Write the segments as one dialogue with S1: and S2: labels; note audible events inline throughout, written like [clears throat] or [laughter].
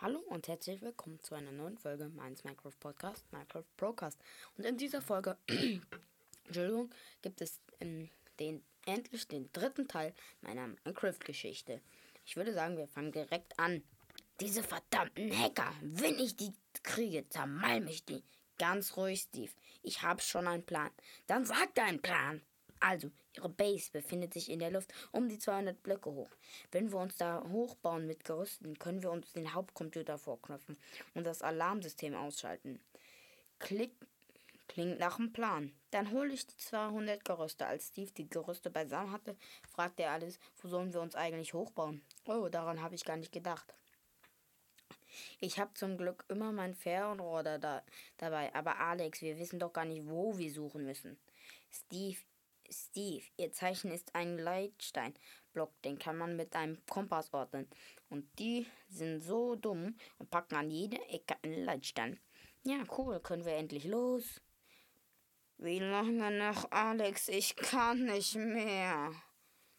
S1: Hallo und herzlich willkommen zu einer neuen Folge meines Minecraft Podcast, Minecraft Procast. Und in dieser Folge, [clears throat] Entschuldigung, gibt es ähm, den, endlich den dritten Teil meiner Minecraft-Geschichte. Ich würde sagen, wir fangen direkt an. Diese verdammten Hacker, wenn ich die kriege, zermalm ich die. Ganz ruhig, Steve. Ich habe schon einen Plan. Dann sag deinen Plan. Also, ihre Base befindet sich in der Luft um die 200 Blöcke hoch. Wenn wir uns da hochbauen mit Gerüsten, können wir uns den Hauptcomputer vorknöpfen und das Alarmsystem ausschalten. Klick, klingt nach einem Plan. Dann hole ich die 200 Gerüste. Als Steve die Gerüste beisammen hatte, fragte er alles, wo sollen wir uns eigentlich hochbauen? Oh, daran habe ich gar nicht gedacht. Ich habe zum Glück immer mein Fernrohr da, dabei, aber Alex, wir wissen doch gar nicht, wo wir suchen müssen. Steve, Steve, Ihr Zeichen ist ein Leitsteinblock, den kann man mit einem Kompass ordnen. Und die sind so dumm und packen an jede Ecke einen Leitstein. Ja, cool, können wir endlich los? Wie lange noch, Alex? Ich kann nicht mehr.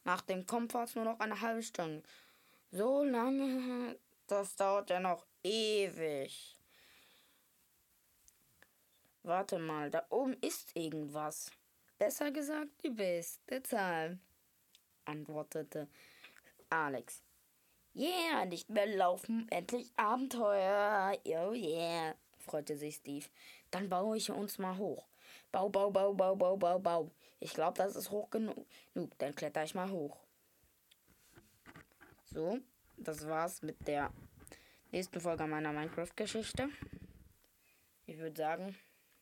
S1: Nach dem Kompass nur noch eine halbe Stunde. So lange, das dauert ja noch ewig. Warte mal, da oben ist irgendwas. Besser gesagt, die beste Zahl, antwortete Alex. Yeah, nicht mehr laufen, endlich Abenteuer. Oh yeah, freute sich Steve. Dann baue ich uns mal hoch. Bau, bau, bau, bau, bau, bau, bau. Ich glaube, das ist hoch genug. Dann kletter ich mal hoch. So, das war's mit der nächsten Folge meiner Minecraft-Geschichte. Ich würde sagen,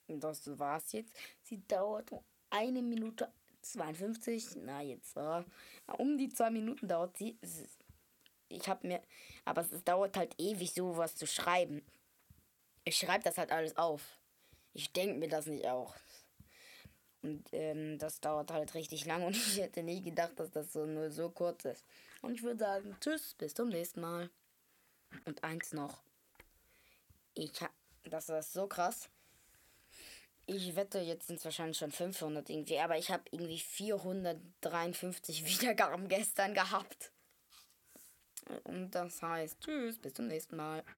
S1: das war's jetzt. Sie dauert eine Minute 52. Na, jetzt äh, um die zwei Minuten dauert sie. Ich habe mir. Aber es dauert halt ewig, sowas zu schreiben. Ich schreibe das halt alles auf. Ich denke mir das nicht auch. Und ähm, das dauert halt richtig lang und [laughs] ich hätte nie gedacht, dass das so nur so kurz ist. Und ich würde sagen, tschüss, bis zum nächsten Mal. Und eins noch. Ich hab, das ist so krass. Ich wette, jetzt sind es wahrscheinlich schon 500 irgendwie, aber ich habe irgendwie 453 [laughs] Wiedergaben gestern gehabt. Und das heißt, tschüss, bis zum nächsten Mal.